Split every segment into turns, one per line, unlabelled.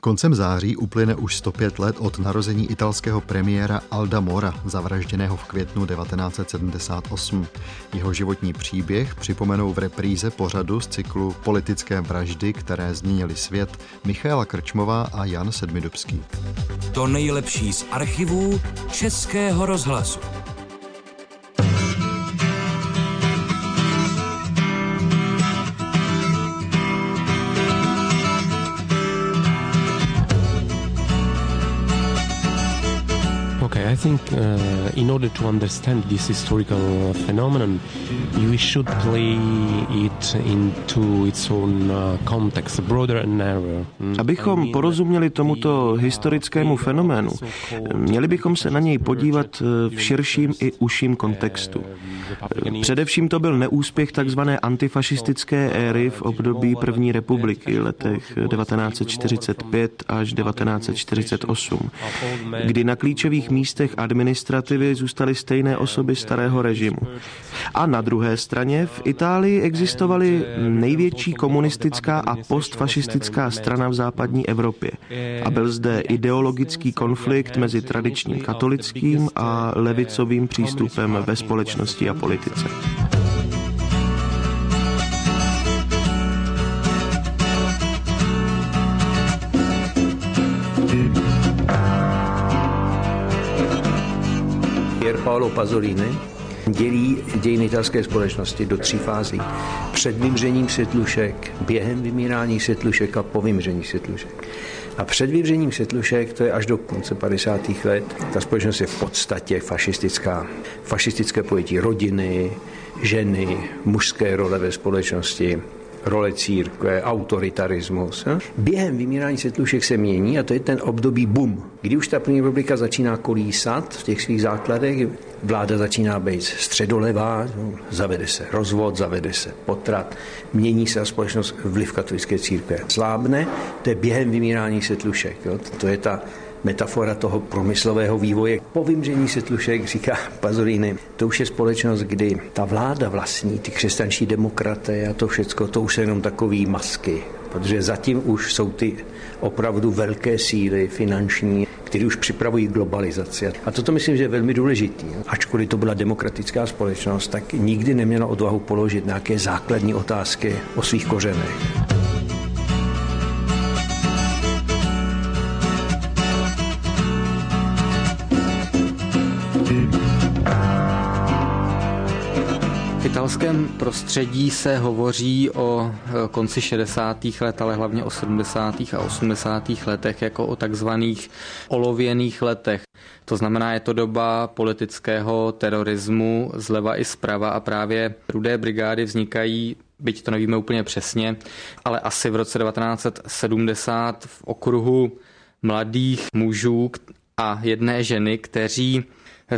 Koncem září uplyne už 105 let od narození italského premiéra Alda Mora, zavražděného v květnu 1978. Jeho životní příběh připomenou v repríze pořadu z cyklu Politické vraždy, které změnily svět Michaela Krčmová a Jan Sedmidubský.
To nejlepší z archivů Českého rozhlasu.
I think uh, in order to understand this historical phenomenon, we should play it into its own uh, context, broader and narrower.
Mm. Abychom porozuměli tomuto historickému fenoménu, měli bychom se na něj podívat uh, v širším i užším kontextu. Především to byl neúspěch tzv. antifašistické éry v období první republiky letech 1945 až 1948, kdy na klíčových místech místech administrativy zůstaly stejné osoby starého režimu. A na druhé straně v Itálii existovaly největší komunistická a postfašistická strana v západní Evropě. A byl zde ideologický konflikt mezi tradičním katolickým a levicovým přístupem ve společnosti a politice.
Paolo Pasolini dělí dějiny italské společnosti do tří fází. Před vymřením světlušek, během vymírání světlušek a po vymření světlušek. A před vymřením světlušek, to je až do konce 50. let, ta společnost je v podstatě fašistická. Fašistické pojetí rodiny, ženy, mužské role ve společnosti, role církve, autoritarismus. Během vymírání světlušek se mění a to je ten období boom, kdy už ta první republika začíná kolísat v těch svých základech, vláda začíná být středolevá, zavede se rozvod, zavede se potrat, mění se a společnost vliv katolické církve. Slábne, to je během vymírání světlušek. Jo? To je ta metafora toho promyslového vývoje. Po vymření světlušek, říká Pazolini, to už je společnost, kdy ta vláda vlastní, ty křesťanští demokraté a to všecko, to už jsou jenom takové masky, protože zatím už jsou ty opravdu velké síly finanční, které už připravují globalizaci. A toto myslím, že je velmi důležitý. Ačkoliv to byla demokratická společnost, tak nikdy neměla odvahu položit nějaké základní otázky o svých kořenech.
Italském prostředí se hovoří o e, konci 60. let, ale hlavně o 70. a 80. letech jako o takzvaných olověných letech. To znamená, je to doba politického terorismu zleva i zprava a právě rudé brigády vznikají byť to nevíme úplně přesně, ale asi v roce 1970 v okruhu mladých mužů a jedné ženy, kteří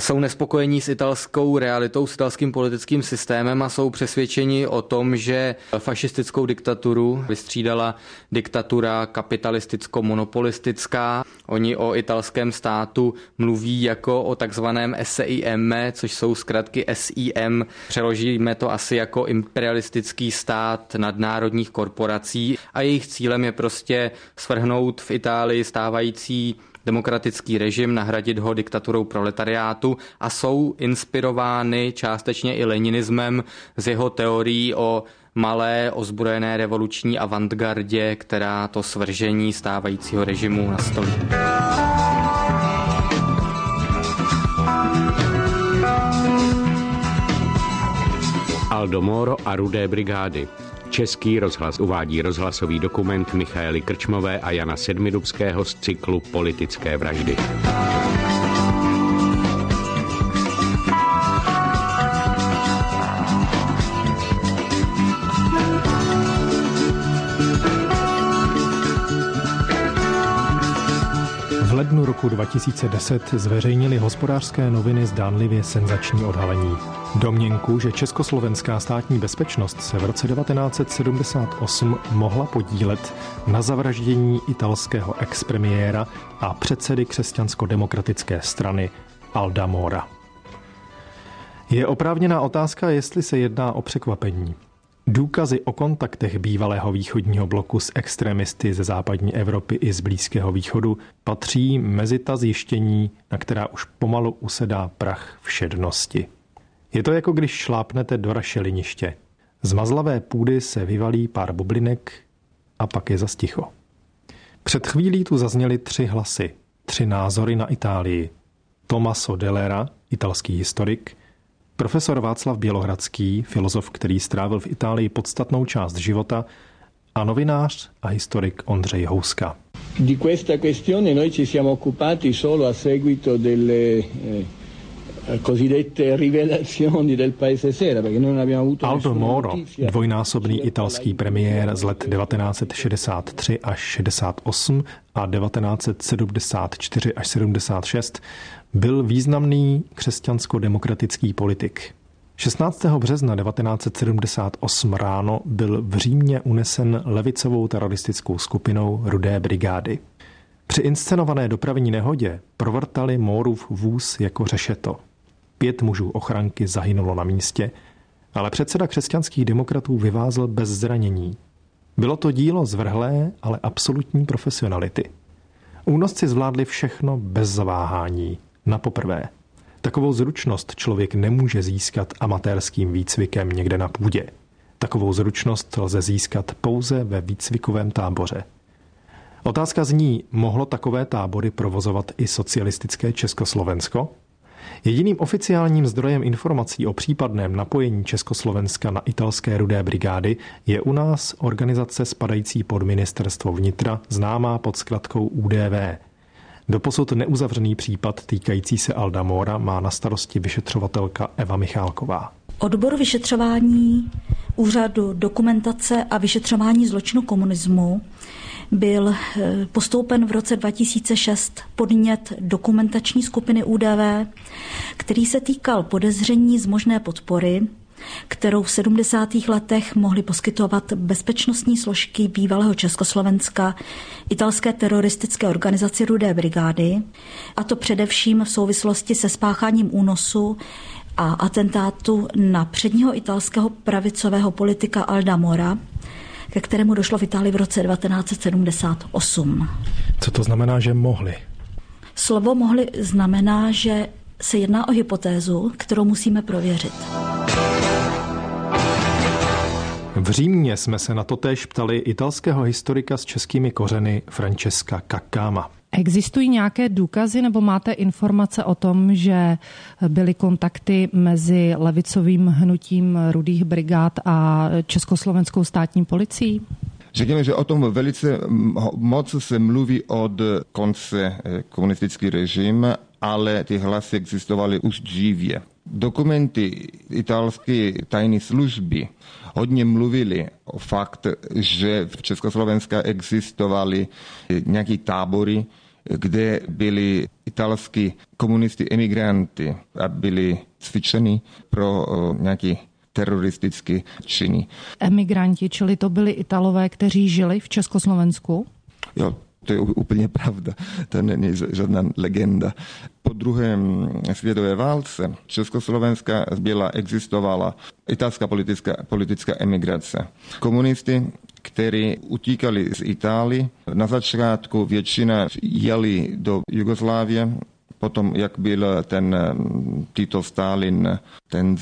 jsou nespokojení s italskou realitou, s italským politickým systémem a jsou přesvědčeni o tom, že fašistickou diktaturu vystřídala diktatura kapitalisticko-monopolistická. Oni o italském státu mluví jako o takzvaném SIM, což jsou zkratky SIM. Přeložíme to asi jako imperialistický stát nadnárodních korporací a jejich cílem je prostě svrhnout v Itálii stávající demokratický režim, nahradit ho diktaturou proletariátu a jsou inspirovány částečně i leninismem z jeho teorií o malé ozbrojené revoluční avantgardě, která to svržení stávajícího režimu nastolí.
Aldo Moro a Rudé brigády. Český rozhlas uvádí rozhlasový dokument Michaely Krčmové a Jana Sedmidubského z cyklu Politické vraždy.
V lednu roku 2010 zveřejnili hospodářské noviny zdánlivě senzační odhalení. Domněnku, že československá státní bezpečnost se v roce 1978 mohla podílet na zavraždění italského expremiéra a předsedy křesťansko-demokratické strany Alda Mora. Je oprávněná otázka, jestli se jedná o překvapení. Důkazy o kontaktech bývalého východního bloku s extremisty ze západní Evropy i z Blízkého východu patří mezi ta zjištění, na která už pomalu usedá prach všednosti. Je to jako když šlápnete do rašeliniště. Z mazlavé půdy se vyvalí pár bublinek a pak je zasticho. Před chvílí tu zazněly tři hlasy, tři názory na Itálii. Tomaso Delera, italský historik, profesor Václav Bělohradský, filozof, který strávil v Itálii podstatnou část života, a novinář a historik Ondřej Houska.
Di questa questione noi ci siamo occupati solo a seguito delle eh, cosiddette rivelazioni del paese sera, perché noi non abbiamo avuto
Aldo Moro, dvojnásobný italský premiér z let 1963 až 68 a 1974 až 76, byl významný křesťansko-demokratický politik. 16. března 1978 ráno byl v Římě unesen levicovou teroristickou skupinou Rudé brigády. Při inscenované dopravní nehodě provrtali Mórův vůz jako řešeto. Pět mužů ochranky zahynulo na místě, ale předseda křesťanských demokratů vyvázl bez zranění. Bylo to dílo zvrhlé, ale absolutní profesionality. Únosci zvládli všechno bez zaváhání, na poprvé. Takovou zručnost člověk nemůže získat amatérským výcvikem někde na půdě. Takovou zručnost lze získat pouze ve výcvikovém táboře. Otázka zní, mohlo takové tábory provozovat i socialistické Československo? Jediným oficiálním zdrojem informací o případném napojení Československa na italské rudé brigády je u nás organizace spadající pod ministerstvo vnitra, známá pod zkratkou UDV. Doposud neuzavřený případ týkající se Alda Mora má na starosti vyšetřovatelka Eva Michálková.
Odbor vyšetřování úřadu dokumentace a vyšetřování zločinu komunismu byl eh, postoupen v roce 2006 podnět dokumentační skupiny UDV, který se týkal podezření z možné podpory kterou v 70. letech mohly poskytovat bezpečnostní složky bývalého Československa italské teroristické organizaci Rudé brigády, a to především v souvislosti se spácháním únosu a atentátu na předního italského pravicového politika Alda Mora, ke kterému došlo v Itálii v roce 1978.
Co to znamená, že mohli?
Slovo mohli znamená, že se jedná o hypotézu, kterou musíme prověřit.
V Římě jsme se na to též ptali italského historika s českými kořeny Francesca Kakama.
Existují nějaké důkazy nebo máte informace o tom, že byly kontakty mezi levicovým hnutím rudých brigád a československou státní policií?
Řekněme, že o tom velice moc se mluví od konce eh, komunistický režim, ale ty hlasy existovaly už dříve. Dokumenty italské tajné služby hodně mluvili o fakt, že v Československu existovaly nějaké tábory, kde byli italský komunisti emigranty a byli cvičeni pro nějaký teroristické činy.
Emigranti, čili to byli Italové, kteří žili v Československu?
Jo, to je úplně pravda, to není žádná legenda. Po druhém světové válce Československa byla, existovala italská politická, politická emigrace. Komunisty kteří utíkali z Itálie. Na začátku většina jeli do Jugoslávie, potom, jak byl ten Tito Stalin, ten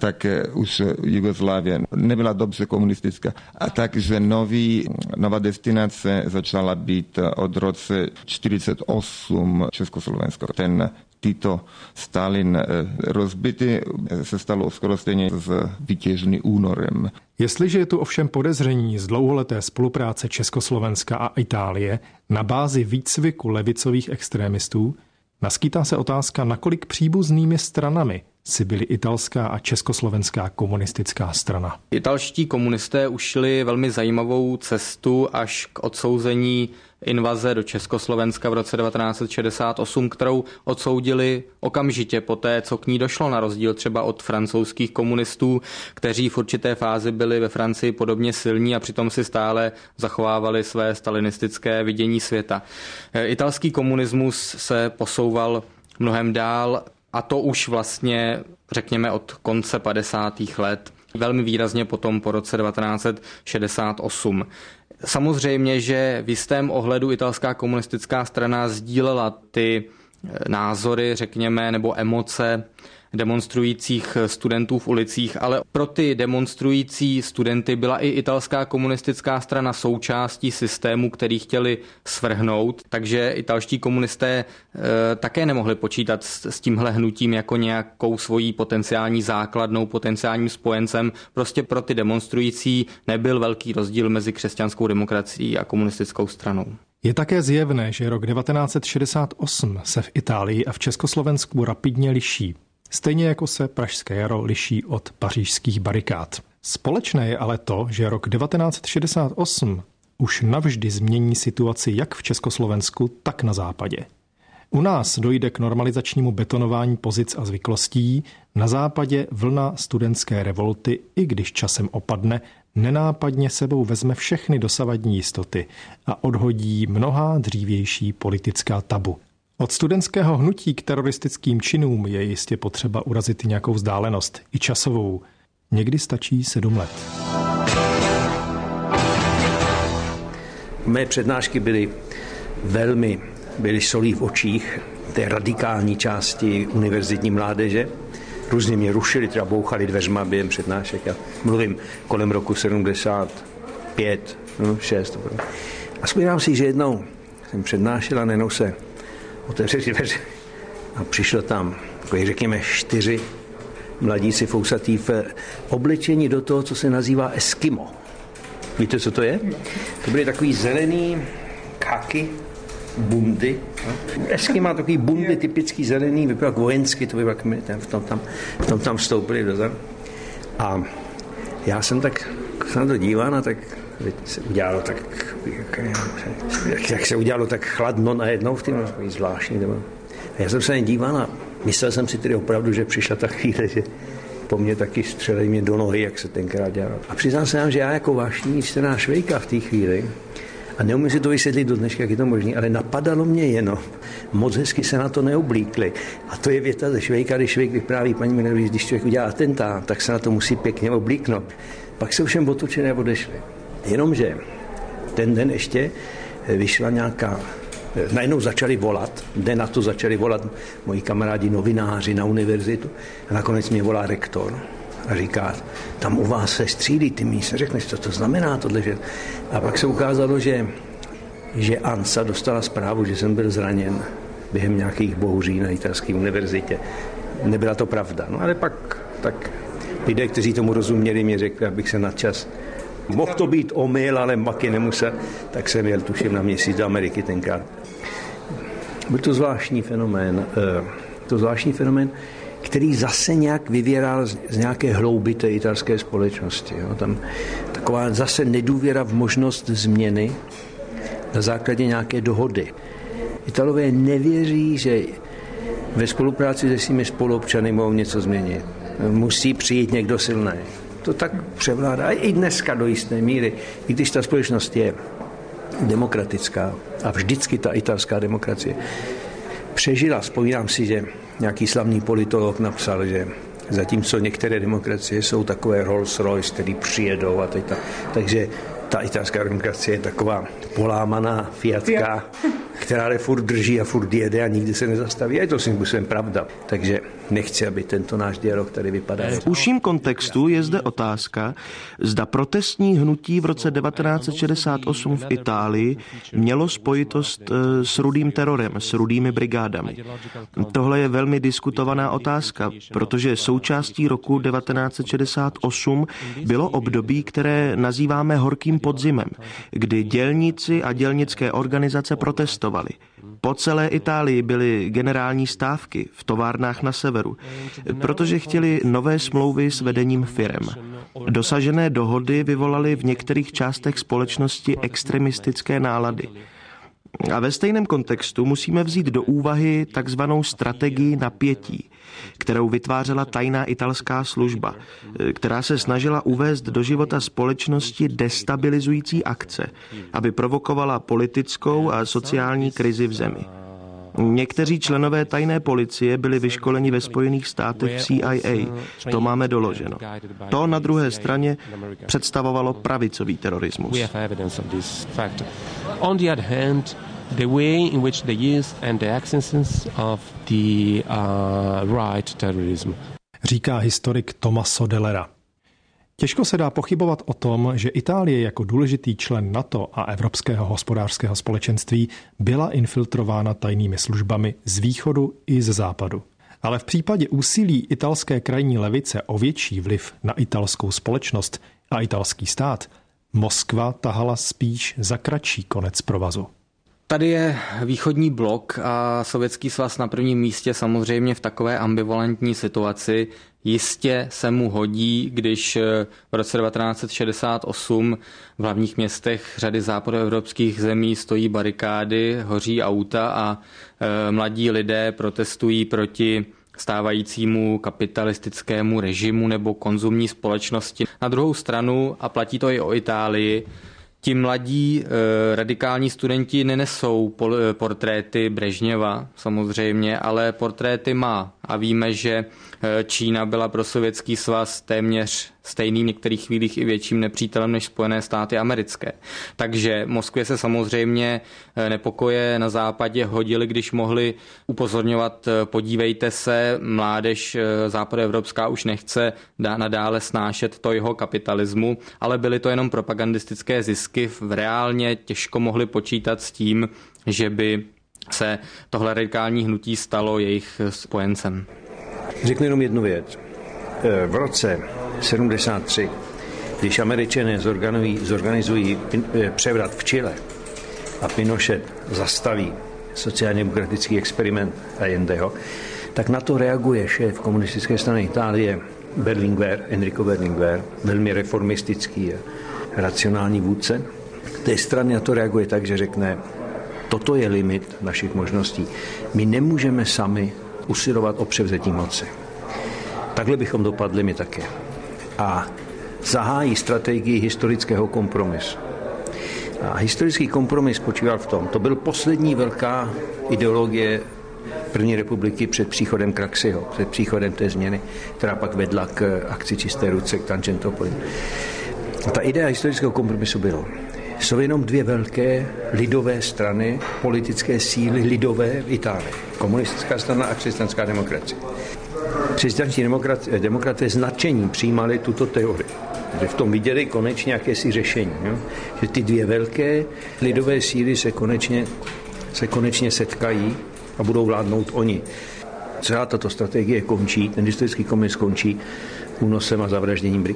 tak eh, už Jugoslávie nebyla dobře komunistická. A takže nový, nová destinace začala být od roce 48 Československo. Ten Tito Stalin eh, rozbity eh, se stalo skoro stejně s vítězný únorem.
Jestliže je tu ovšem podezření z dlouholeté spolupráce Československa a Itálie na bázi výcviku levicových extrémistů, naskýtá se otázka, nakolik příbuznými stranami si byly italská a československá komunistická strana.
Italští komunisté ušli velmi zajímavou cestu až k odsouzení invaze do Československa v roce 1968, kterou odsoudili okamžitě poté, co k ní došlo, na rozdíl třeba od francouzských komunistů, kteří v určité fázi byli ve Francii podobně silní a přitom si stále zachovávali své stalinistické vidění světa. Italský komunismus se posouval mnohem dál a to už vlastně, řekněme, od konce 50. let velmi výrazně potom po roce 1968. Samozřejmě, že v jistém ohledu italská komunistická strana sdílela ty eh, názory, řekněme, nebo emoce demonstrujících studentů v ulicích, ale pro ty demonstrující studenty byla i italská komunistická strana součástí systému, který chtěli svrhnout, takže italští komunisté e, také nemohli počítat s, s tímhle hnutím jako nějakou svojí potenciální základnou, potenciálním spojencem. Prostě pro ty demonstrující nebyl velký rozdíl mezi křesťanskou demokracií a komunistickou stranou.
Je také zjevné, že rok 1968 se v Itálii a v Československu rapidně liší. Stejně jako se Pražské jaro liší od pařížských barikád. Společné je ale to, že rok 1968 už navždy změní situaci jak v Československu, tak na západě. U nás dojde k normalizačnímu betonování pozic a zvyklostí, na západě vlna studentské revolty, i když časem opadne, nenápadně sebou vezme všechny dosavadní jistoty a odhodí mnohá dřívější politická tabu. Od studentského hnutí k teroristickým činům je jistě potřeba urazit nějakou vzdálenost, i časovou. Někdy stačí sedm let.
Mé přednášky byly velmi, byly solí v očích té radikální části univerzitní mládeže. Různě mě rušili, třeba bouchali dveřma během přednášek. Já mluvím kolem roku 75, no, 6. A vzpomínám si, že jednou jsem přednášel a nenou se otevřeli dveře a přišlo tam, takový řekněme, čtyři mladíci fousatý v oblečení do toho, co se nazývá Eskimo. Víte, co to je? To byly takový zelený kaky, bundy. Eskimo má takový bundy typický zelený, vypadá jako vojenský, to by v tom tam, v tom tam vstoupili dozem. A já jsem tak se na to díval a tak se udělalo tak, jak, jak se udělalo tak chladno najednou v tom, takový zvláštní. Nebo. A já jsem se jen díval a myslel jsem si tedy opravdu, že přišla ta chvíle, že po mně taky střelej mě do nohy, jak se tenkrát dělalo. A přiznám se vám, že já jako vášní čtená švejka v té chvíli, a neumím si to vysvětlit do dneška, jak je to možné, ale napadalo mě jenom, moc hezky se na to neoblíkli. A to je věta ze Švejka, když Švejk vypráví paní Minerovi, když člověk udělá atentát, tak se na to musí pěkně oblíknout. Pak se všem otočili a odešli. Jenomže ten den ještě vyšla nějaká najednou začali volat, den na to začali volat moji kamarádi novináři na univerzitu a nakonec mě volá rektor a říká, tam u vás se střílí ty míse, řekneš, co to znamená tohle, že... A pak se ukázalo, že, že ANSA dostala zprávu, že jsem byl zraněn během nějakých bouří na italské univerzitě. Nebyla to pravda. No ale pak tak lidé, kteří tomu rozuměli, mi řekli, abych se na čas Mohl to být omyl, ale maky nemusel, tak jsem jel tuším na měsíc do Ameriky tenkrát. Byl to zvláštní fenomén, eh, to zvláštní fenomén, který zase nějak vyvěral z nějaké hlouby té italské společnosti. Jo. Tam taková zase nedůvěra v možnost změny na základě nějaké dohody. Italové nevěří, že ve spolupráci se svými spoluobčany mohou něco změnit. Musí přijít někdo silný to tak převládá. I dneska do jisté míry, i když ta společnost je demokratická a vždycky ta italská demokracie přežila. Vzpomínám si, že nějaký slavný politolog napsal, že zatímco některé demokracie jsou takové Rolls Royce, který přijedou a teď ta, takže ta italská demokracie je taková polámaná Fiatka, která ale furt drží a furt jede a nikdy se nezastaví. A je to svým způsobem pravda. Takže nechci, aby tento náš dialog tady vypadal.
V užším kontextu je zde otázka, zda protestní hnutí v roce 1968 v Itálii mělo spojitost eh, s rudým terorem, s rudými brigádami. Tohle je velmi diskutovaná otázka, protože součástí roku 1968 bylo období, které nazýváme horkým podzimem, kdy dělníci a dělnické organizace protestovali. Po celé Itálii byly generální stávky v továrnách na severu, protože chtěli nové smlouvy s vedením firem. Dosažené dohody vyvolaly v některých částech společnosti extremistické nálady. A ve stejném kontextu musíme vzít do úvahy takzvanou strategii napětí, kterou vytvářela tajná italská služba, která se snažila uvést do života společnosti destabilizující akce, aby provokovala politickou a sociální krizi v zemi. Někteří členové tajné policie byli vyškoleni ve Spojených státech v CIA. To máme doloženo. To na druhé straně představovalo pravicový terorismus. the way in which they use and the of the uh, right terrorism.
Říká historik Tomaso Delera. Těžko se dá pochybovat o tom, že Itálie jako důležitý člen NATO a Evropského hospodářského společenství byla infiltrována tajnými službami z východu i ze západu. Ale v případě úsilí italské krajní levice o větší vliv na italskou společnost a italský stát, Moskva tahala spíš za kratší konec provazu.
Tady je východní blok a Sovětský svaz na prvním místě samozřejmě v takové ambivalentní situaci. Jistě se mu hodí, když v roce 1968 v hlavních městech řady západoevropských zemí stojí barikády, hoří auta a e, mladí lidé protestují proti stávajícímu kapitalistickému režimu nebo konzumní společnosti. Na druhou stranu, a platí to i o Itálii, ti mladí eh, radikální studenti nenesou eh, portréty Brežněva samozřejmě, ale portréty má. A víme, že eh, Čína byla pro sovětský svaz téměř stejným, v některých chvílích i větším nepřítelem než Spojené státy americké. Takže Moskvě se samozřejmě eh, nepokoje na západě hodili, když mohli upozorňovat, eh, podívejte se, mládež eh, západoevropská už nechce nadále snášet to jeho kapitalismu, ale byly to jenom propagandistické zisky. V reálně těžko mohli počítat s tím, že by se tohle radikální hnutí stalo jejich spojencem.
Řeknu jenom jednu věc. V roce 73, když američané zorganizují, zorganizují eh, převrat v Chile a Pinochet zastaví sociálně demokratický experiment Allendeho, tak na to reaguje šéf komunistické strany Itálie Berlinguer, Enrico Berlinguer, velmi reformistický a racionální vůdce. Té strany na to reaguje tak, že řekne, toto je limit našich možností. My nemůžeme sami usilovat o převzetí moci. Takhle bychom dopadli my také a zahájí strategii historického kompromisu. A historický kompromis spočíval v tom, to byl poslední velká ideologie první republiky před příchodem Kraxiho, před příchodem té změny, která pak vedla k akci Čisté ruce, k Tangentopoli. Ta idea historického kompromisu bylo, jsou jenom dvě velké lidové strany, politické síly lidové v Itálii. Komunistická strana a křesťanská demokracie křesťanští demokraté, demokraté s nadšením přijímali tuto teorii. Že v tom viděli konečně jakési řešení. Jo? Že ty dvě velké lidové síly se konečně, se konečně setkají a budou vládnout oni. Celá tato strategie končí, ten historický komis končí únosem a zavražděním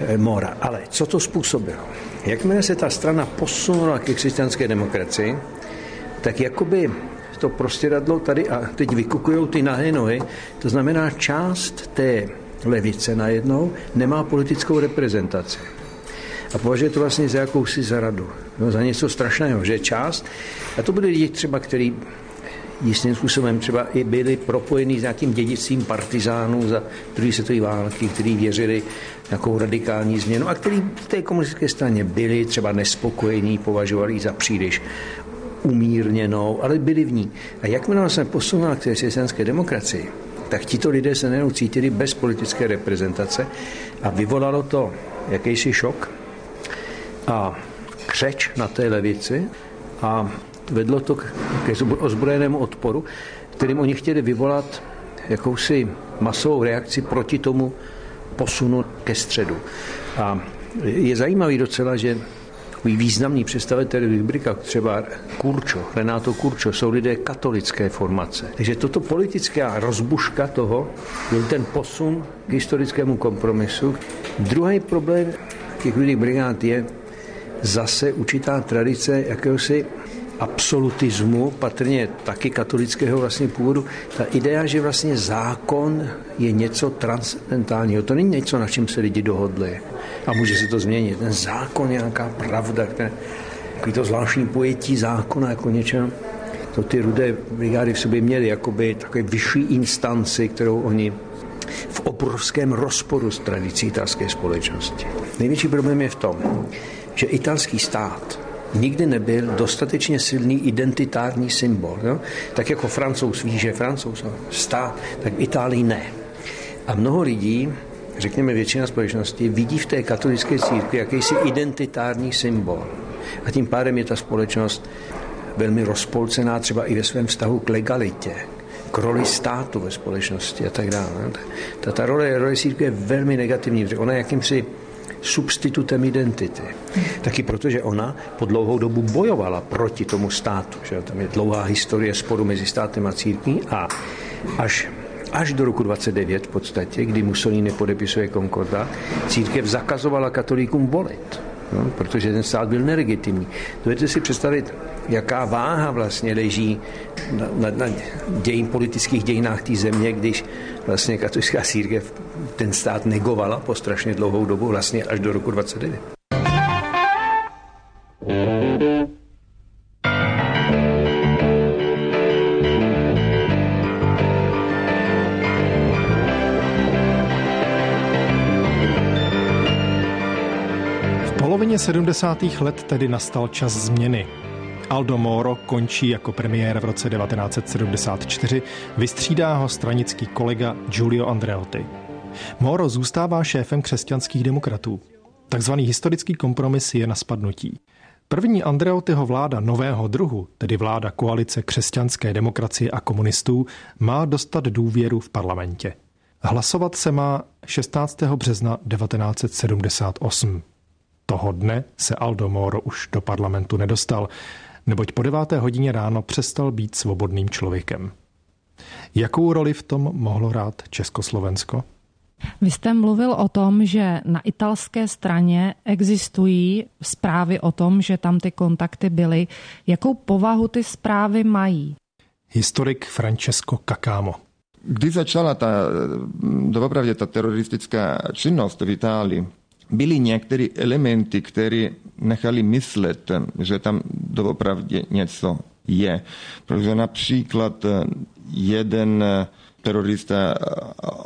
eh, Mora. Ale co to způsobilo? Jakmile se ta strana posunula ke křesťanské demokracii, tak jakoby to prostěradlo tady a teď vykukují ty nahé nohy. To znamená, část té levice najednou nemá politickou reprezentaci. A považuje to vlastně za jakousi zaradu, no, za něco strašného, že část, a to byli lidi třeba, kteří jistým způsobem třeba i byli propojeni s nějakým dědictvím partizánů za druhé světové války, kteří věřili nějakou radikální změnu a kteří v té komunistické straně byli třeba nespokojení, považovali za příliš umírněnou, ale byli v ní. A jakmile se posunula k té křesťanské demokracii, tak tito lidé se nejenom cítili bez politické reprezentace a vyvolalo to jakýsi šok a křeč na té levici a vedlo to k ozbrojenému odporu, kterým oni chtěli vyvolat jakousi masovou reakci proti tomu posunu ke středu. A je zajímavý docela, že takový významný představitel Librika, třeba Kurčo, Renato Kurčo, jsou lidé katolické formace. Takže toto politická rozbuška toho byl ten posun k historickému kompromisu. Druhý problém těch lidí brigád je zase určitá tradice jakéhosi absolutismu, patrně taky katolického vlastně původu, ta idea, že vlastně zákon je něco transcendentálního. To není něco, na čem se lidi dohodli a může se to změnit. Ten zákon nějaká pravda, které, takový to zvláštní pojetí zákona jako něčeho. To ty rudé brigády v sobě měly jakoby takové vyšší instanci, kterou oni v obrovském rozporu s tradicí italské společnosti. Největší problém je v tom, že italský stát nikdy nebyl dostatečně silný identitární symbol. Jo? Tak jako francouz ví, že francouz stát, tak v Itálii ne. A mnoho lidí, řekněme většina společnosti, vidí v té katolické církvi jakýsi identitární symbol. A tím pádem je ta společnost velmi rozpolcená třeba i ve svém vztahu k legalitě, k roli státu ve společnosti a tak dále. Ta, ta role, role církve je velmi negativní, protože ona je jakýmsi substitutem identity. Taky protože ona po dlouhou dobu bojovala proti tomu státu. Že? Tam je dlouhá historie sporu mezi státem a církví a až až do roku 29 v podstatě, kdy Mussolini podepisuje Concorda, církev zakazovala katolíkům volit, no, protože ten stát byl nelegitimní. Dovedete si představit, jaká váha vlastně leží na, na, na dějin, politických dějinách té země, když vlastně katolická církev ten stát negovala po strašně dlouhou dobu, vlastně až do roku 29.
polovině 70. let tedy nastal čas změny. Aldo Moro končí jako premiér v roce 1974, vystřídá ho stranický kolega Giulio Andreotti. Moro zůstává šéfem křesťanských demokratů. Takzvaný historický kompromis je na spadnutí. První Andreottiho vláda nového druhu, tedy vláda koalice křesťanské demokracie a komunistů, má dostat důvěru v parlamentě. Hlasovat se má 16. března 1978. Toho dne se Aldo Moro už do parlamentu nedostal neboť po deváté hodině ráno přestal být svobodným člověkem. Jakou roli v tom mohlo hrát Československo?
Vy jste mluvil o tom, že na italské straně existují zprávy o tom, že tam ty kontakty byly. Jakou povahu ty zprávy mají?
Historik Francesco Cacamo.
Když začala ta, doopravdy ta teroristická činnost v Itálii, byly některé elementy, které nechali myslet, že tam doopravdy něco je. Protože například jeden terorista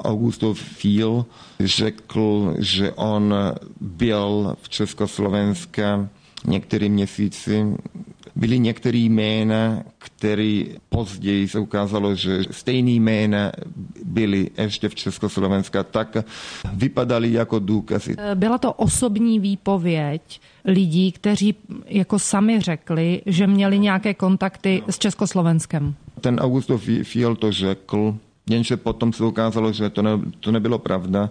Augusto Fiel řekl, že on byl v Československu některé měsíci byly některé jména, které později se ukázalo, že stejné jména byly ještě v Československu, tak vypadaly jako důkazy.
Byla to osobní výpověď lidí, kteří jako sami řekli, že měli nějaké kontakty s Československem.
Ten Augusto Fiel to řekl, jenže potom se ukázalo, že to, ne, to nebylo pravda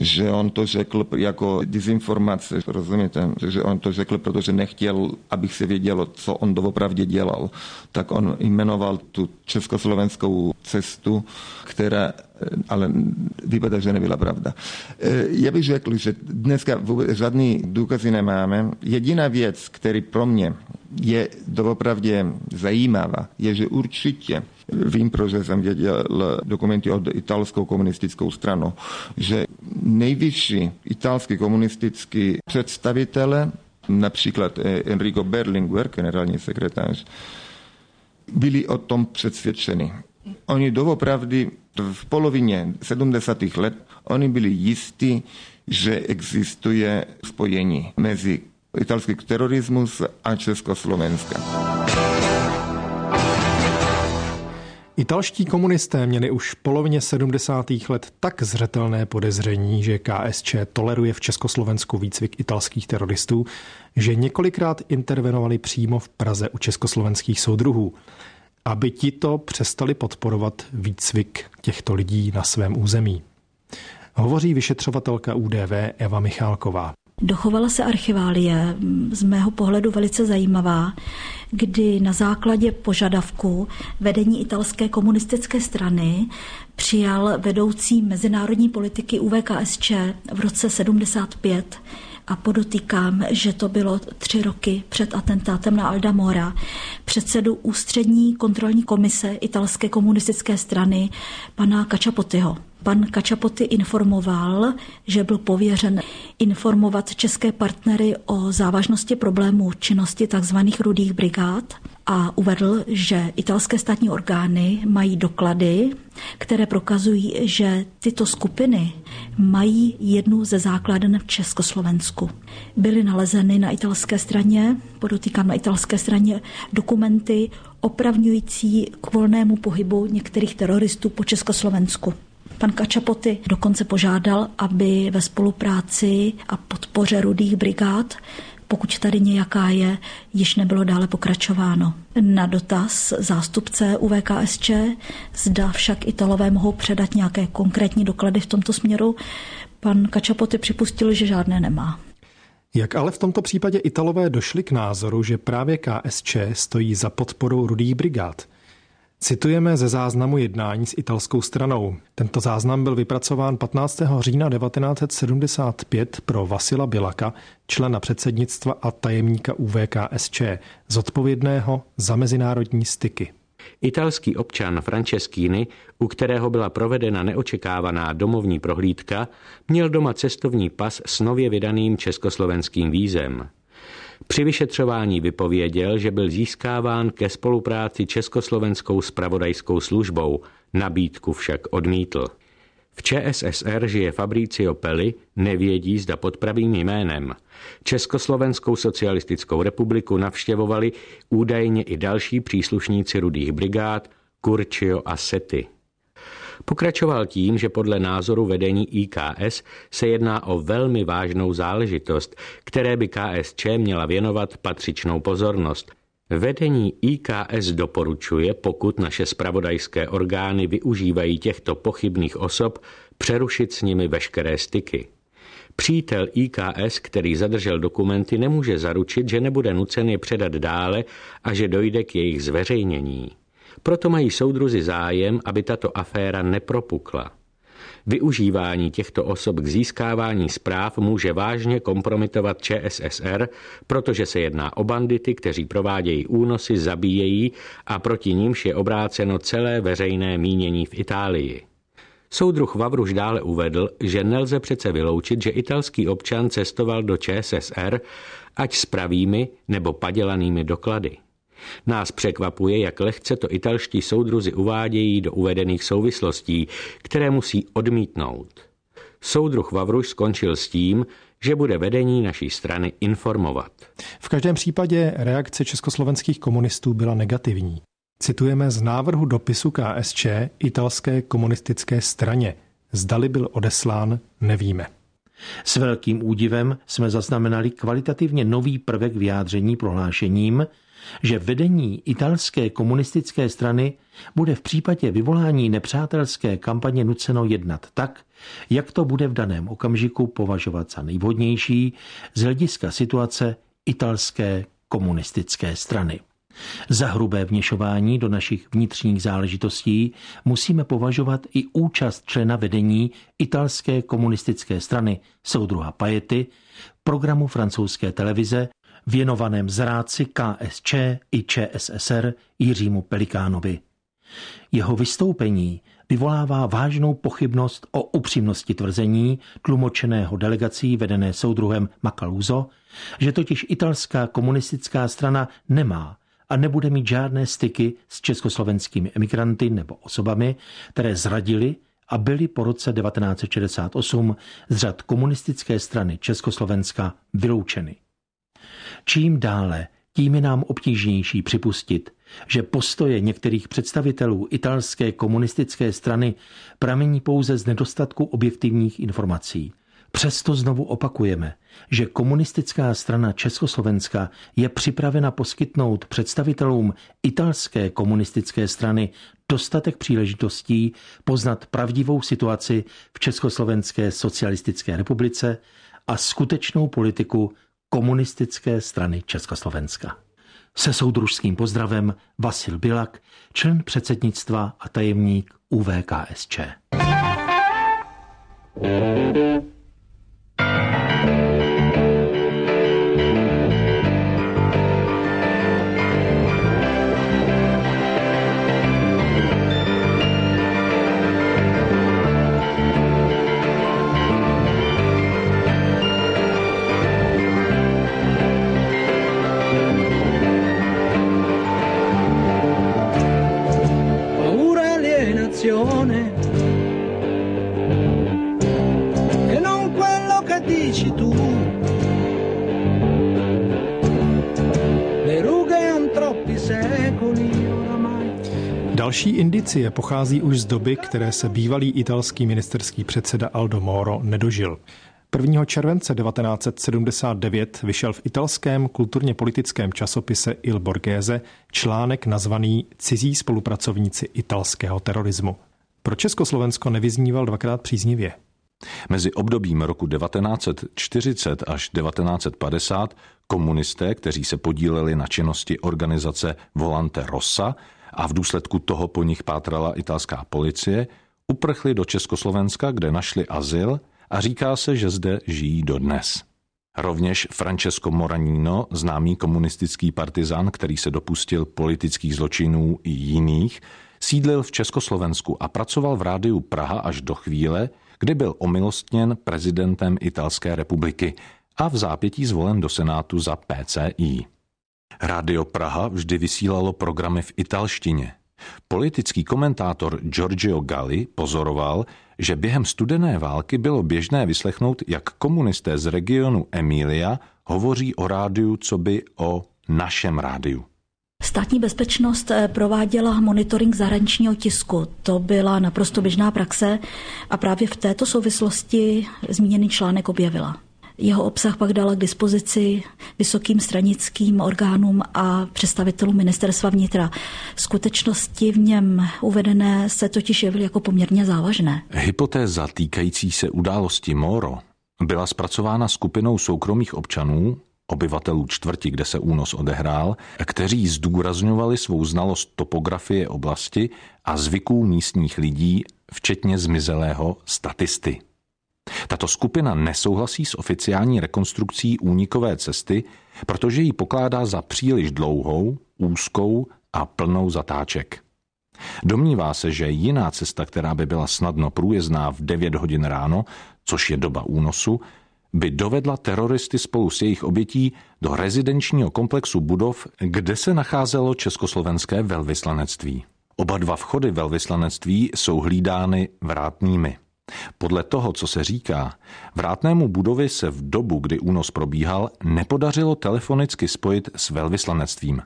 že on to řekl jako dezinformace, rozumíte? Že on to řekl, protože nechtěl, abych se vědělo, co on doopravdy dělal. Tak on jmenoval tu československou cestu, která ale vypadá, že nebyla pravda. Já bych řekl, že dneska žádný důkazy nemáme. Jediná věc, který pro mě je doopravdy zajímavá, je, že určitě Vím, protože jsem věděl dokumenty od italskou komunistickou stranu, že nejvyšší italský komunistický představitele, například Enrico Berlinguer, generální sekretář, byli o tom přesvědčeni. Oni doopravdy v polovině 70. let oni byli jistí, že existuje spojení mezi italský terorismus a Československa.
Italští komunisté měli už v polovině 70. let tak zřetelné podezření, že KSČ toleruje v Československu výcvik italských teroristů, že několikrát intervenovali přímo v Praze u československých soudruhů, aby tito přestali podporovat výcvik těchto lidí na svém území. Hovoří vyšetřovatelka UDV Eva Michálková.
Dochovala se archiválie, z mého pohledu velice zajímavá, kdy na základě požadavku vedení italské komunistické strany přijal vedoucí mezinárodní politiky UVKSČ v roce 75 a podotýkám, že to bylo tři roky před atentátem na Alda Mora, předsedu ústřední kontrolní komise italské komunistické strany pana Kačapotyho. Pan Kačapoty informoval, že byl pověřen informovat české partnery o závažnosti problémů činnosti tzv. rudých brigád a uvedl, že italské státní orgány mají doklady, které prokazují, že tyto skupiny mají jednu ze základen v Československu. Byly nalezeny na italské straně, podotýkám na italské straně, dokumenty opravňující k volnému pohybu některých teroristů po Československu. Pan Kačapoty dokonce požádal, aby ve spolupráci a podpoře rudých brigád pokud tady nějaká je, již nebylo dále pokračováno. Na dotaz zástupce UVKSČ, zda však Italové mohou předat nějaké konkrétní doklady v tomto směru, pan Kačapoty připustil, že žádné nemá.
Jak ale v tomto případě Italové došli k názoru, že právě KSČ stojí za podporou rudých brigád? Citujeme ze záznamu jednání s italskou stranou. Tento záznam byl vypracován 15. října 1975 pro Vasila Bilaka, člena předsednictva a tajemníka UVKSČ, zodpovědného za mezinárodní styky.
Italský občan Franceschini, u kterého byla provedena neočekávaná domovní prohlídka, měl doma cestovní pas s nově vydaným československým vízem. Při vyšetřování vypověděl, že byl získáván ke spolupráci Československou spravodajskou službou, nabídku však odmítl. V ČSSR žije Fabricio Peli, nevědí zda pod pravým jménem. Československou socialistickou republiku navštěvovali údajně i další příslušníci rudých brigád Curcio a Sety. Pokračoval tím, že podle názoru vedení IKS se jedná o velmi vážnou záležitost, které by KSČ měla věnovat patřičnou pozornost. Vedení IKS doporučuje, pokud naše spravodajské orgány využívají těchto pochybných osob, přerušit s nimi veškeré styky. Přítel IKS, který zadržel dokumenty, nemůže zaručit, že nebude nucen je předat dále a že dojde k jejich zveřejnění. Proto mají soudruzi zájem, aby tato aféra nepropukla. Využívání těchto osob k získávání zpráv může vážně kompromitovat ČSSR, protože se jedná o bandity, kteří provádějí únosy, zabíjejí a proti nímž je obráceno celé veřejné mínění v Itálii. Soudruh Vavruš dále uvedl, že nelze přece vyloučit, že italský občan cestoval do ČSSR, ať s pravými nebo padělanými doklady. Nás překvapuje, jak lehce to italští soudruzi uvádějí do uvedených souvislostí, které musí odmítnout. Soudruh Vavruš skončil s tím, že bude vedení naší strany informovat.
V každém případě reakce československých komunistů byla negativní. Citujeme z návrhu dopisu KSČ italské komunistické straně. Zdali byl odeslán, nevíme.
S velkým údivem jsme zaznamenali kvalitativně nový prvek vyjádření prohlášením, že vedení italské komunistické strany bude v případě vyvolání nepřátelské kampaně nuceno jednat tak, jak to bude v daném okamžiku považovat za nejvhodnější z hlediska situace italské komunistické strany. Za hrubé vněšování do našich vnitřních záležitostí musíme považovat i účast člena vedení italské komunistické strany soudruha Pajety programu francouzské televize věnovaném zráci KSČ i ČSSR Jiřímu Pelikánovi. Jeho vystoupení vyvolává vážnou pochybnost o upřímnosti tvrzení tlumočeného delegací vedené soudruhem Makaluzo, že totiž italská komunistická strana nemá a nebude mít žádné styky s československými emigranty nebo osobami, které zradili a byly po roce 1968 z řad komunistické strany Československa vyloučeny. Čím dále, tím je nám obtížnější připustit, že postoje některých představitelů italské komunistické strany pramení pouze z nedostatku objektivních informací. Přesto znovu opakujeme, že komunistická strana Československa je připravena poskytnout představitelům italské komunistické strany dostatek příležitostí poznat pravdivou situaci v Československé socialistické republice a skutečnou politiku komunistické strany Československa. Se soudružským pozdravem Vasil Bilak, člen předsednictva a tajemník UVKSČ.
passione
Další indicie pochází už z doby, které se bývalý italský ministerský předseda Aldo Moro nedožil. 1. července 1979 vyšel v italském kulturně politickém časopise Il Borghese článek nazvaný Cizí spolupracovníci italského terorismu. Pro Československo nevyzníval dvakrát příznivě.
Mezi obdobím roku 1940 až 1950 komunisté, kteří se podíleli na činnosti organizace Volante Rossa a v důsledku toho po nich pátrala italská policie, uprchli do Československa, kde našli azyl a říká se, že zde žijí dodnes. Rovněž Francesco Moranino, známý komunistický partizán, který se dopustil politických zločinů i jiných, sídlil v Československu a pracoval v rádiu Praha až do chvíle, kdy byl omilostněn prezidentem Italské republiky a v zápětí zvolen do Senátu za PCI. Rádio Praha vždy vysílalo programy v italštině. Politický komentátor Giorgio Galli pozoroval, že během studené války bylo běžné vyslechnout, jak komunisté z regionu Emilia hovoří o rádiu, co by o našem rádiu.
Státní bezpečnost eh, prováděla monitoring zahraničního tisku. To byla naprosto běžná praxe a právě v této souvislosti zmíněný článek objevila. Jeho obsah pak dala k dispozici vysokým stranickým orgánům a představitelům ministerstva vnitra. Skutečnosti v něm uvedené se totiž jevily jako poměrně závažné.
Hypotéza týkající se události Moro byla zpracována skupinou soukromých občanů, obyvatelů čtvrti, kde se únos odehrál, kteří zdůrazňovali svou znalost topografie oblasti a zvyků místních lidí, včetně zmizelého statisty. Tato skupina nesouhlasí s oficiální rekonstrukcí únikové cesty, protože ji pokládá za příliš dlouhou, úzkou a plnou zatáček. Domnívá se, že jiná cesta, která by byla snadno průjezdná v 9 hodin ráno, což je doba únosu, by dovedla teroristy spolu s jejich obětí do rezidenčního komplexu budov, kde se nacházelo československé velvyslanectví. Oba dva vchody velvyslanectví jsou hlídány vrátnými. Podle toho, co se říká, vrátnému budovy se v dobu, kdy únos probíhal, nepodařilo telefonicky spojit s velvyslanectvím.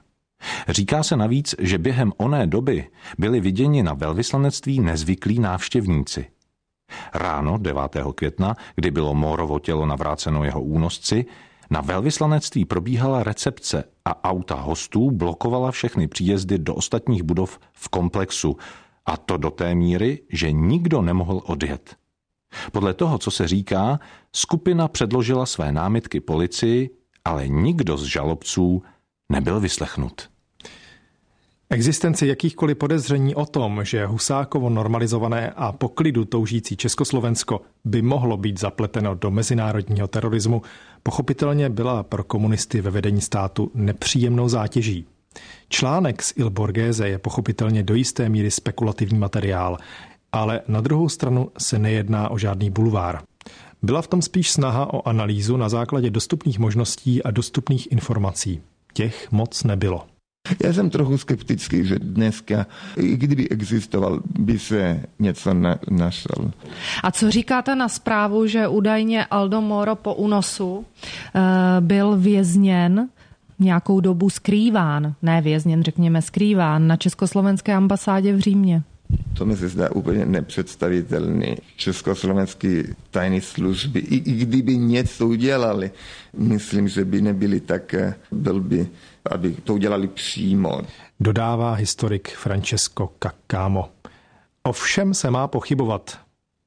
Říká se navíc, že během oné doby byli viděni na velvyslanectví nezvyklí návštěvníci. Ráno 9. května, kdy bylo Mórovo tělo navráceno jeho únosci, na velvyslanectví probíhala recepce a auta hostů blokovala všechny příjezdy do ostatních budov v komplexu, a to do té míry, že nikdo nemohl odjet. Podle toho, co se říká, skupina předložila své námitky policii, ale nikdo z žalobců nebyl vyslechnut.
Existenci jakýchkoliv podezření o tom, že Husákovo normalizované a poklidu toužící Československo by mohlo být zapleteno do mezinárodního terorismu, pochopitelně byla pro komunisty ve vedení státu nepříjemnou zátěží. Článek z Il Borghese je pochopitelně do jisté míry spekulativní materiál, ale na druhou stranu se nejedná o žádný bulvár. Byla v tom spíš snaha o analýzu na základě dostupných možností a dostupných informací. Těch moc nebylo.
Já jsem trochu skeptický, že dneska, i kdyby existoval, by se něco na, našel.
A co říkáte na zprávu, že údajně Aldo Moro po únosu uh, byl vězněn nějakou dobu skrýván, ne vězněn, řekněme skrýván, na československé ambasádě v Římě.
To mi se zdá úplně nepředstavitelný. Československé tajné služby, i, i kdyby něco udělali, myslím, že by nebyli tak eh, blbí, aby to udělali přímo.
Dodává historik Francesco Caccamo. O všem se má pochybovat,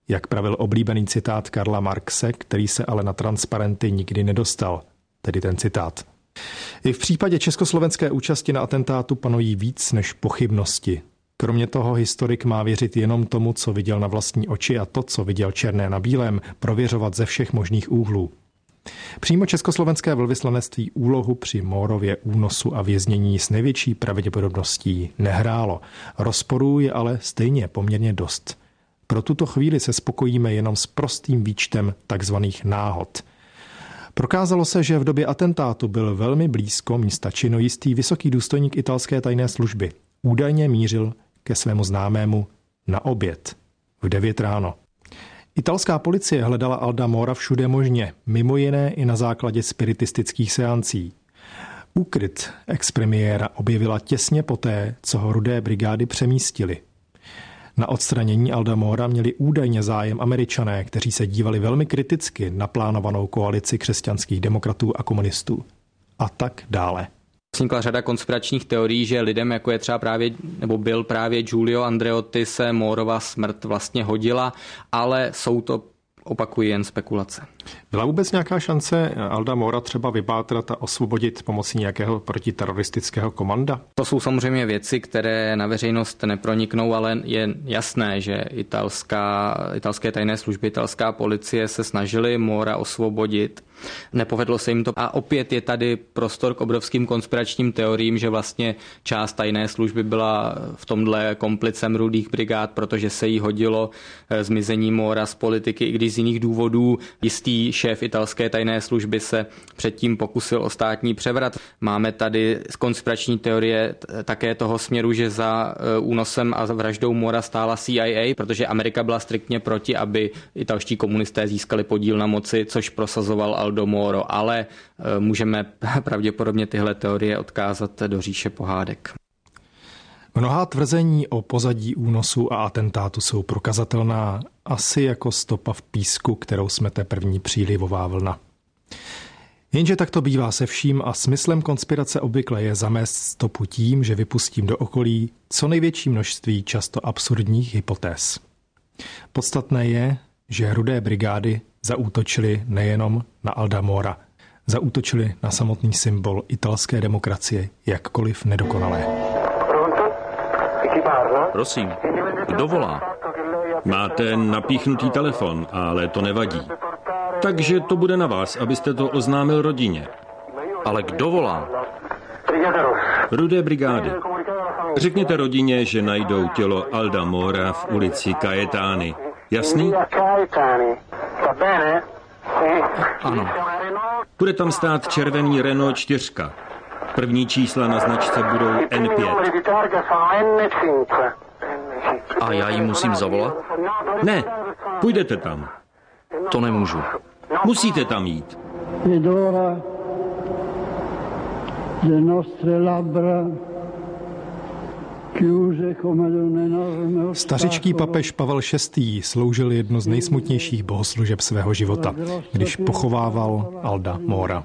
jak pravil oblíbený citát Karla Marxe, který se ale na transparenty nikdy nedostal, tedy ten citát. I v případě československé účasti na atentátu panují víc než pochybnosti. Kromě toho historik má věřit jenom tomu, co viděl na vlastní oči a to, co viděl černé na bílém, prověřovat ze všech možných úhlů. Přímo československé velvyslanectví úlohu při Mórově únosu a věznění s největší pravděpodobností nehrálo. Rozporů je ale stejně poměrně dost. Pro tuto chvíli se spokojíme jenom s prostým výčtem takzvaných náhod – Prokázalo se, že v době atentátu byl velmi blízko místa činu jistý vysoký důstojník italské tajné služby. Údajně mířil ke svému známému na oběd v 9 ráno. Italská policie hledala Alda Mora všude možně, mimo jiné i na základě spiritistických seancí. Úkryt expremiéra objevila těsně poté, co ho rudé brigády přemístili. Na odstranění Alda měli údajně zájem američané, kteří se dívali velmi kriticky na plánovanou koalici křesťanských demokratů a komunistů. A tak dále.
Vznikla řada konspiračních teorií, že lidem, jako je třeba právě, nebo byl právě Giulio Andreotti, se Mórova smrt vlastně hodila, ale jsou to opakují jen spekulace.
Byla vůbec nějaká šance Alda Mora třeba vypátrat a osvobodit pomocí nějakého protiteroristického komanda?
To jsou samozřejmě věci, které na veřejnost neproniknou, ale je jasné, že italská, italské tajné služby, italská policie se snažili Mora osvobodit. Nepovedlo se jim to. A opět je tady prostor k obrovským konspiračním teoriím, že vlastně část tajné služby byla v tomhle komplicem rudých brigád, protože se jí hodilo eh, zmizení Mora z politiky, i když z jiných důvodů jistý šéf italské tajné služby se předtím pokusil o státní převrat. Máme tady z konspirační teorie také toho směru, že za eh, únosem a vraždou Mora stála CIA, protože Amerika byla striktně proti, aby italští komunisté získali podíl na moci, což prosazoval Al do Moro, ale e, můžeme pravděpodobně tyhle teorie odkázat do říše pohádek.
Mnohá tvrzení o pozadí únosu a atentátu jsou prokazatelná asi jako stopa v písku, kterou smete první přílivová vlna. Jenže tak to bývá se vším a smyslem konspirace obvykle je zamést stopu tím, že vypustím do okolí co největší množství často absurdních hypotéz. Podstatné je, že rudé brigády zaútočili nejenom na Aldamora, zaútočili na samotný symbol italské demokracie, jakkoliv nedokonalé.
Prosím, kdo volá? Máte napíchnutý telefon, ale to nevadí. Takže to bude na vás, abyste to oznámil rodině.
Ale kdo volá?
Rudé brigády. Řekněte rodině, že najdou tělo Alda Mora v ulici Kajetány. Jasný?
Ano.
Bude tam stát červený Renault 4. První čísla na značce budou N5.
A já jí musím zavolat?
Ne, půjdete tam.
To nemůžu.
Musíte tam jít.
le nostre labbra
Stařičký papež Pavel VI. sloužil jedno z nejsmutnějších bohoslužeb svého života, když pochovával Alda Mora.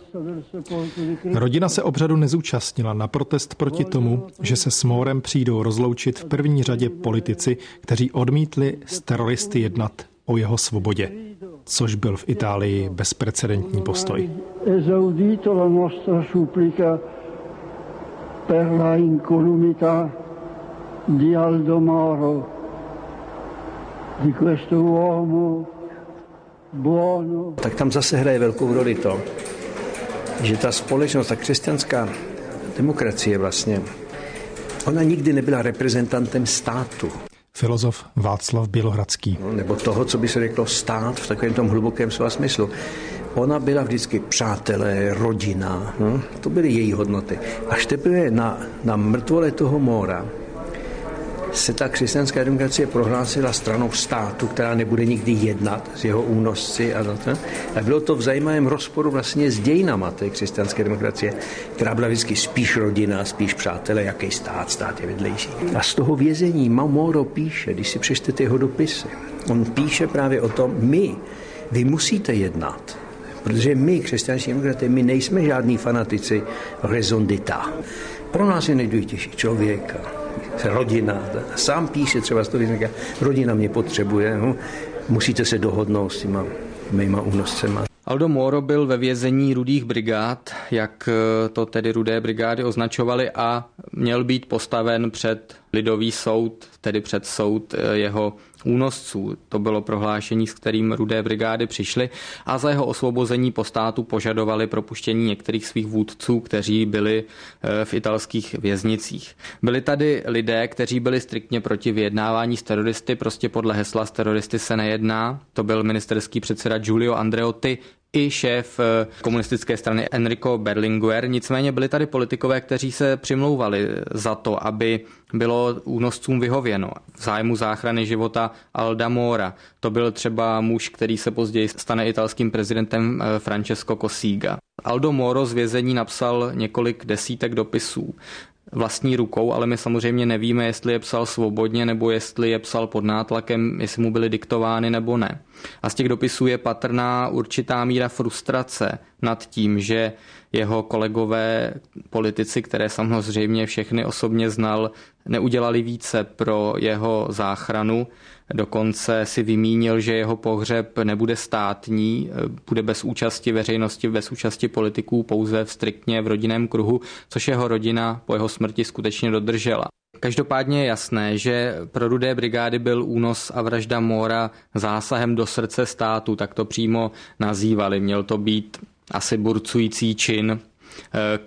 Rodina se obřadu nezúčastnila na protest proti tomu, že se s Mórem přijdou rozloučit v první řadě politici, kteří odmítli s teroristy jednat o jeho svobodě, což byl v Itálii bezprecedentní postoj. per la incolumità di Aldo Moro, di questo uomo buono.
Tak tam zase hraje velkou roli to, že ta společnost, ta křesťanská demokracie vlastně, ona nikdy nebyla reprezentantem státu.
Filozof Václav Bělohradský.
No, nebo toho, co by se řeklo stát v takovém tom hlubokém slova smyslu. Ona byla vždycky přátelé, rodina, no, to byly její hodnoty. Až teprve na, na mrtvole toho mora se ta křesťanská demokracie prohlásila stranou státu, která nebude nikdy jednat s jeho únosci a, to, a bylo to v zajímavém rozporu vlastně s dějinama té křesťanské demokracie, která byla vždycky spíš rodina, spíš přátelé, jaký stát, stát je vedlejší. A z toho vězení Mamoro píše, když si přečtete jeho dopisy, on píše právě o tom, my, vy musíte jednat, protože my, křesťanští demokraté, my nejsme žádní fanatici raison d'etat. Pro nás je nejdůležitější člověk, rodina. Sám píše třeba z toho, říká, rodina mě potřebuje, no, musíte se dohodnout s těma mýma únoscema.
Aldo Moro byl ve vězení rudých brigád, jak to tedy rudé brigády označovaly a měl být postaven před lidový soud, tedy před soud jeho únosců. To bylo prohlášení, s kterým rudé brigády přišly a za jeho osvobození po státu požadovali propuštění některých svých vůdců, kteří byli eh, v italských věznicích. Byli tady lidé, kteří byli striktně proti vyjednávání s teroristy, prostě podle hesla s teroristy se nejedná. To byl ministerský předseda Giulio Andreotti, i šéf eh, komunistické strany Enrico Berlinguer. Nicméně byli tady politikové, kteří se přimlouvali za to, aby bylo únoscům vyhověno v zájmu záchrany života Alda Mora. To byl třeba muž, který se později stane italským prezidentem eh, Francesco Cossiga. Aldo Moro z vězení napsal několik desítek dopisů vlastní rukou, ale my samozřejmě nevíme, jestli je psal svobodně nebo jestli je psal pod nátlakem, jestli mu byly diktovány nebo ne. A z těch dopisů je patrná určitá míra frustrace nad tím, že jeho kolegové politici, které samozřejmě všechny osobně znal, neudělali více pro jeho záchranu. Dokonce si vymínil, že jeho pohřeb nebude státní, bude bez účasti veřejnosti, bez účasti politiků, pouze v striktně v rodinném kruhu, což jeho rodina po jeho smrti skutečně dodržela. Každopádně je jasné, že pro rudé brigády byl únos a vražda Mora zásahem do srdce státu, tak to přímo nazývali. Měl to být asi burcující čin, eh,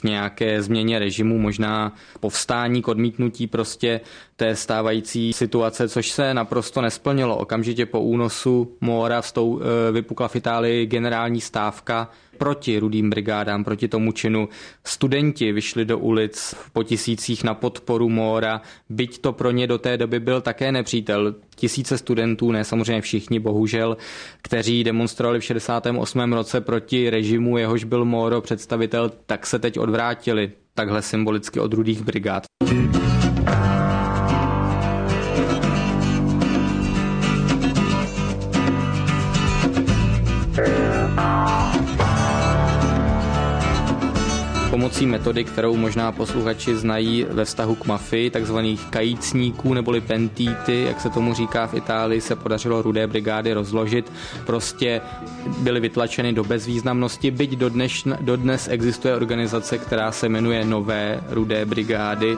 k nějaké změně režimu, možná povstání k odmítnutí prostě té stávající situace, což se naprosto nesplnilo. Okamžitě po únosu Mora eh, vypukla v Itálii generální stávka proti rudým brigádám, proti tomu činu. Studenti vyšli do ulic po tisících na podporu Móra, byť to pro ně do té doby byl také nepřítel. Tisíce studentů, ne samozřejmě všichni, bohužel, kteří demonstrovali v 68. roce proti režimu, jehož byl Moro představitel, tak se teď odvrátili takhle symbolicky od rudých brigád. Pomocí metody, kterou možná posluchači znají ve vztahu k mafii, takzvaných kajícníků neboli pentíty, jak se tomu říká v Itálii, se podařilo rudé brigády rozložit. Prostě byly vytlačeny do bezvýznamnosti, byť dodnes, dodnes existuje organizace, která se jmenuje Nové rudé brigády.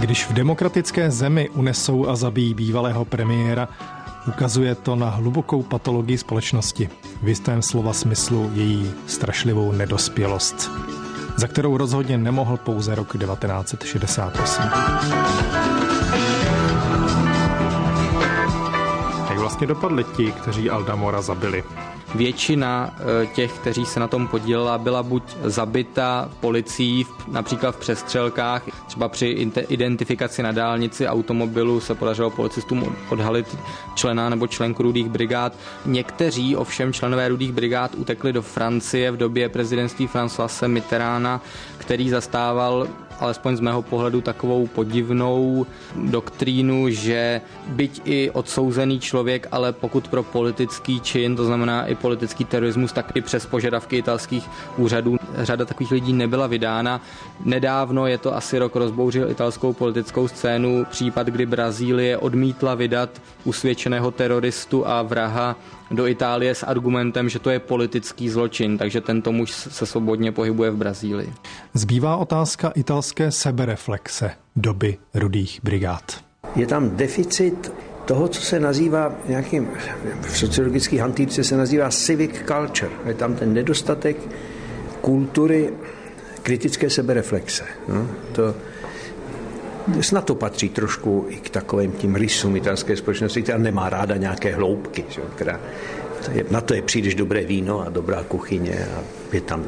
Když v demokratické zemi unesou a zabijí bývalého premiéra, Ukazuje to na hlubokou patologii společnosti, v jistém slova smyslu její strašlivou nedospělost, za kterou rozhodně nemohl pouze rok 1968. Jak vlastně dopadli ti, kteří Aldamora zabili?
Většina eh, těch, kteří se na tom podílela, byla buď zabita policií, například v přestřelkách, třeba při identifikaci na dálnici automobilu se podařilo policistům odhalit člena nebo členku rudých brigád. Někteří ovšem členové rudých brigád utekli do Francie v době prezidentství Françoise Mitterána, který zastával alespoň z mého pohledu takovou podivnou doktrínu, že byť i odsouzený člověk, ale pokud pro politický čin, to znamená i politický terorismus, tak i přes požadavky italských úřadů řada takových lidí nebyla vydána. Nedávno, je to asi rok, rozbouřil italskou politickou scénu případ, kdy Brazílie odmítla vydat usvědčeného teroristu a vraha do Itálie s argumentem, že to je politický zločin, takže tento muž se svobodně pohybuje v Brazílii.
Zbývá otázka italské sebereflexe doby rudých brigád.
Je tam deficit toho, co se nazývá nějakým v sociologických hantýrce se nazývá civic culture. Je tam ten nedostatek kultury kritické sebereflexe. No, to, Snad to patří trošku i k takovým tím rysům italské společnosti, která nemá ráda nějaké hloubky, že, která na to je příliš dobré víno a dobrá kuchyně a je tam,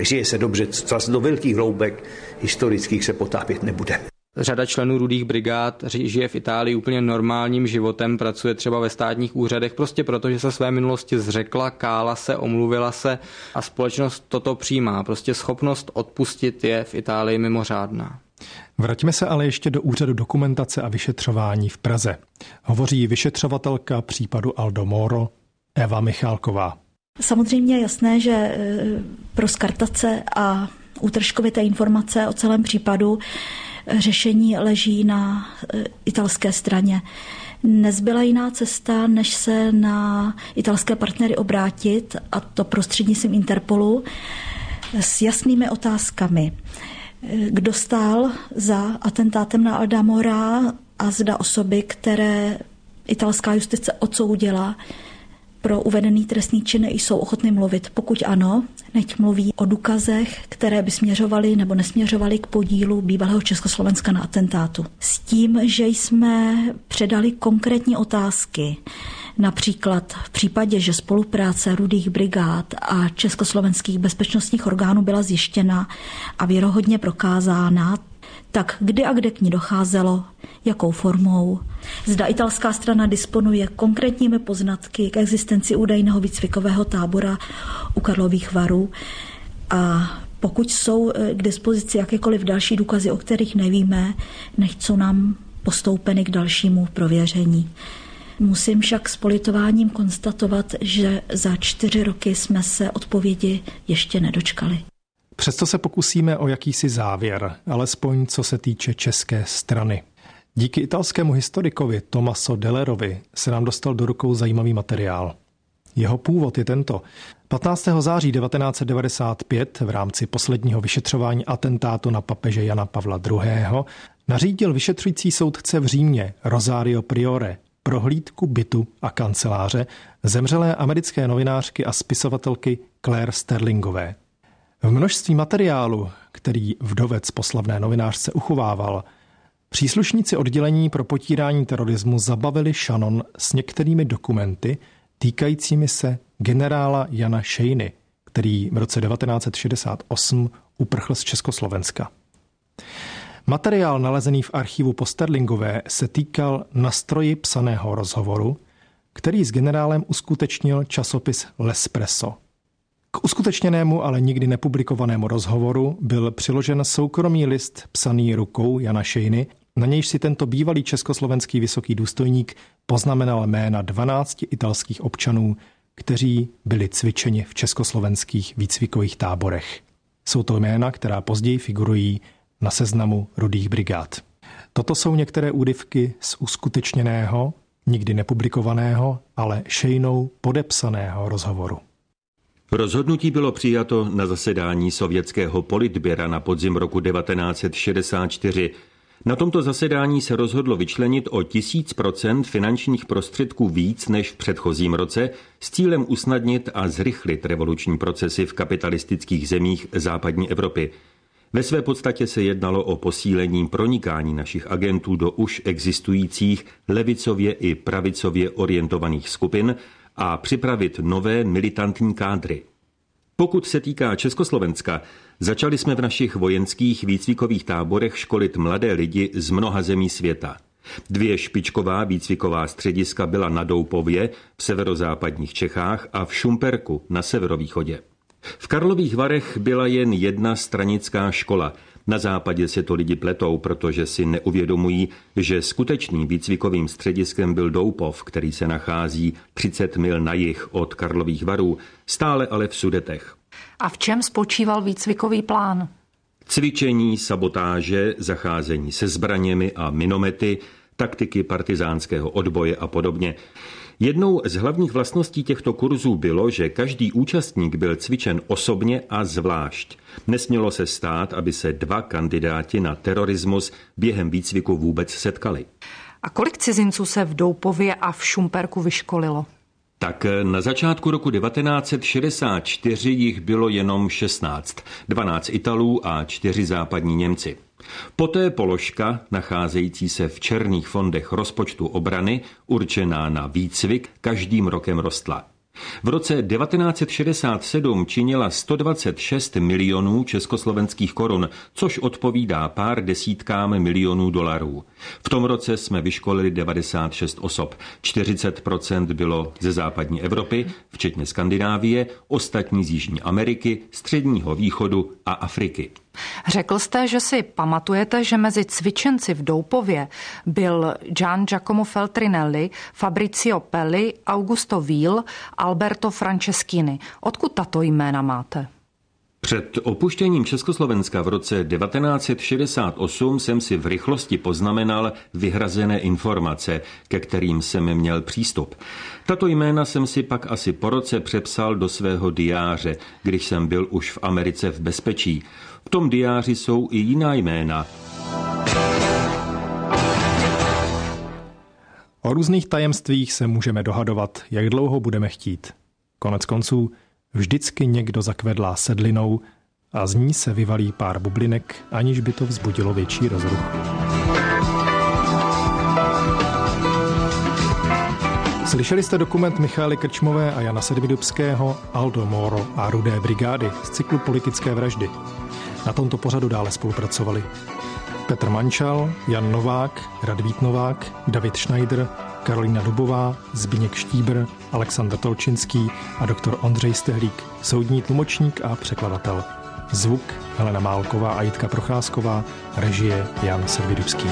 žije se dobře, zase do velkých hloubek historických se potápět nebude.
Řada členů rudých brigád žije v Itálii úplně normálním životem, pracuje třeba ve státních úřadech, prostě proto, že se své minulosti zřekla, kála se, omluvila se a společnost toto přijímá. Prostě schopnost odpustit je v Itálii mimořádná.
Vraťme se ale ještě do úřadu dokumentace a vyšetřování v Praze. Hovoří vyšetřovatelka případu Aldo Moro Eva Michálková.
Samozřejmě je jasné, že e, pro skartace a útržkovité informace o celém případu e, řešení leží na e, italské straně. Nezbyla jiná cesta, než se na italské partnery obrátit, a to prostřednictvím Interpolu, s jasnými otázkami kdo stál za atentátem na Aldamora a zda osoby, které italská justice odsoudila, pro uvedený trestný čin jsou ochotny mluvit. Pokud ano, nechť mluví o důkazech, které by směřovaly nebo nesměřovaly k podílu bývalého Československa na atentátu. S tím, že jsme předali konkrétní otázky, Například v případě, že spolupráce rudých brigád a československých bezpečnostních orgánů byla zjištěna a věrohodně prokázána, tak kdy a kde k ní docházelo, jakou formou. Zda italská strana disponuje konkrétními poznatky k existenci údajného výcvikového tábora u Karlových varů a pokud jsou eh, k dispozici jakékoliv další důkazy, o kterých nevíme, nechcou nám postoupeny k dalšímu prověření. Musím však s politováním konstatovat, že za čtyři roky jsme se odpovědi ještě nedočkali.
Přesto se pokusíme o jakýsi závěr, alespoň co se týče české strany. Díky italskému historikovi Tomaso Dellerovi se nám dostal do rukou zajímavý materiál. Jeho původ je tento. 15. září 1995 v rámci posledního vyšetřování atentátu na papeže Jana Pavla II. nařídil vyšetřující soudce v Římě Rosario Priore prohlídku bytu a kanceláře zemřelé americké novinářky a spisovatelky Claire Sterlingové. V množství materiálu, který vdovec poslavné novinářce uchovával, příslušníci oddělení pro potírání terorismu zabavili Shannon s některými dokumenty týkajícími se generála Jana Šejny, který v roce 1968 uprchl z Československa. Materiál nalezený v archivu Posterlingové se týkal nastroji psaného rozhovoru, který s generálem uskutečnil časopis L'Espresso. K uskutečněnému, ale nikdy nepublikovanému rozhovoru byl přiložen soukromý list psaný rukou Jana Šejny, na nějž si tento bývalý československý vysoký důstojník poznamenal jména 12 italských občanů, kteří byli cvičeni v československých výcvikových táborech. Jsou to jména, která později figurují na seznamu rudých brigád. Toto jsou některé údyvky z uskutečněného, nikdy nepublikovaného, ale šejnou podepsaného rozhovoru.
Rozhodnutí bylo přijato na zasedání sovětského politběra na podzim roku 1964. Na tomto zasedání se rozhodlo vyčlenit o tisíc procent finančních prostředků víc než v předchozím roce s cílem usnadnit a zrychlit revoluční procesy v kapitalistických zemích západní Evropy. Ve své podstatě se jednalo o posílení pronikání našich agentů do už existujících levicově i pravicově orientovaných skupin a připravit nové militantní kádry. Pokud se týká Československa, začali jsme v našich vojenských výcvikových táborech školit mladé lidi z mnoha zemí světa. Dvě špičková výcviková střediska byla na Doupově v severozápadních Čechách a v Šumperku na severovýchodě. V Karlových Varech byla jen jedna stranická škola. Na západě se to lidi pletou, protože si neuvědomují, že skutečným výcvikovým střediskem byl Doupov, který se nachází 30 mil na jih od Karlových Varů, stále ale v Sudetech.
A v čem spočíval výcvikový plán?
Cvičení, sabotáže, zacházení se zbraněmi a minomety, taktiky partizánského odboje a podobně. Jednou z hlavních vlastností těchto kurzů bylo, že každý účastník byl cvičen osobně a zvlášť. Nesmělo se stát, aby se dva kandidáti na terorismus během výcviku vůbec setkali.
A kolik cizinců se v Doupově a v Šumperku vyškolilo?
Tak na začátku roku 1964 jich bylo jenom 16, 12 Italů a 4 západní Němci. Poté položka, nacházející se v černých fondech rozpočtu obrany, určená na výcvik, každým rokem rostla. V roce 1967 činila 126 milionů československých korun, což odpovídá pár desítkám milionů dolarů. V tom roce jsme vyškolili 96 osob. 40% bylo ze západní Evropy, včetně Skandinávie, ostatní z Jižní Ameriky, Středního východu a Afriky.
Řekl jste, že si pamatujete, že mezi cvičenci v Doupově byl Gian Giacomo Feltrinelli, Fabrizio Pelli, Augusto Víl, Alberto Franceschini. Odkud tato jména máte?
Před opuštěním Československa v roce 1968 jsem si v rychlosti poznamenal vyhrazené informace, ke kterým jsem měl přístup. Tato jména jsem si pak asi po roce přepsal do svého diáře, když jsem byl už v Americe v bezpečí. V tom diáři jsou i jiná jména.
O různých tajemstvích se můžeme dohadovat, jak dlouho budeme chtít. Konec konců vždycky někdo zakvedlá sedlinou a z ní se vyvalí pár bublinek, aniž by to vzbudilo větší rozruch. Slyšeli jste dokument Michály Krčmové a Jana Sedvidubského Aldo Moro a Rudé brigády z cyklu Politické vraždy. Na tomto pořadu dále spolupracovali Petr Mančal, Jan Novák, Radvít Novák, David Schneider, Karolina Dubová, Zbigněk Štíbr, Aleksandr Tolčinský a doktor Ondřej Stehlík, soudní tlumočník a překladatel. Zvuk Helena Málková a Jitka Procházková, režie Jan Servidubský.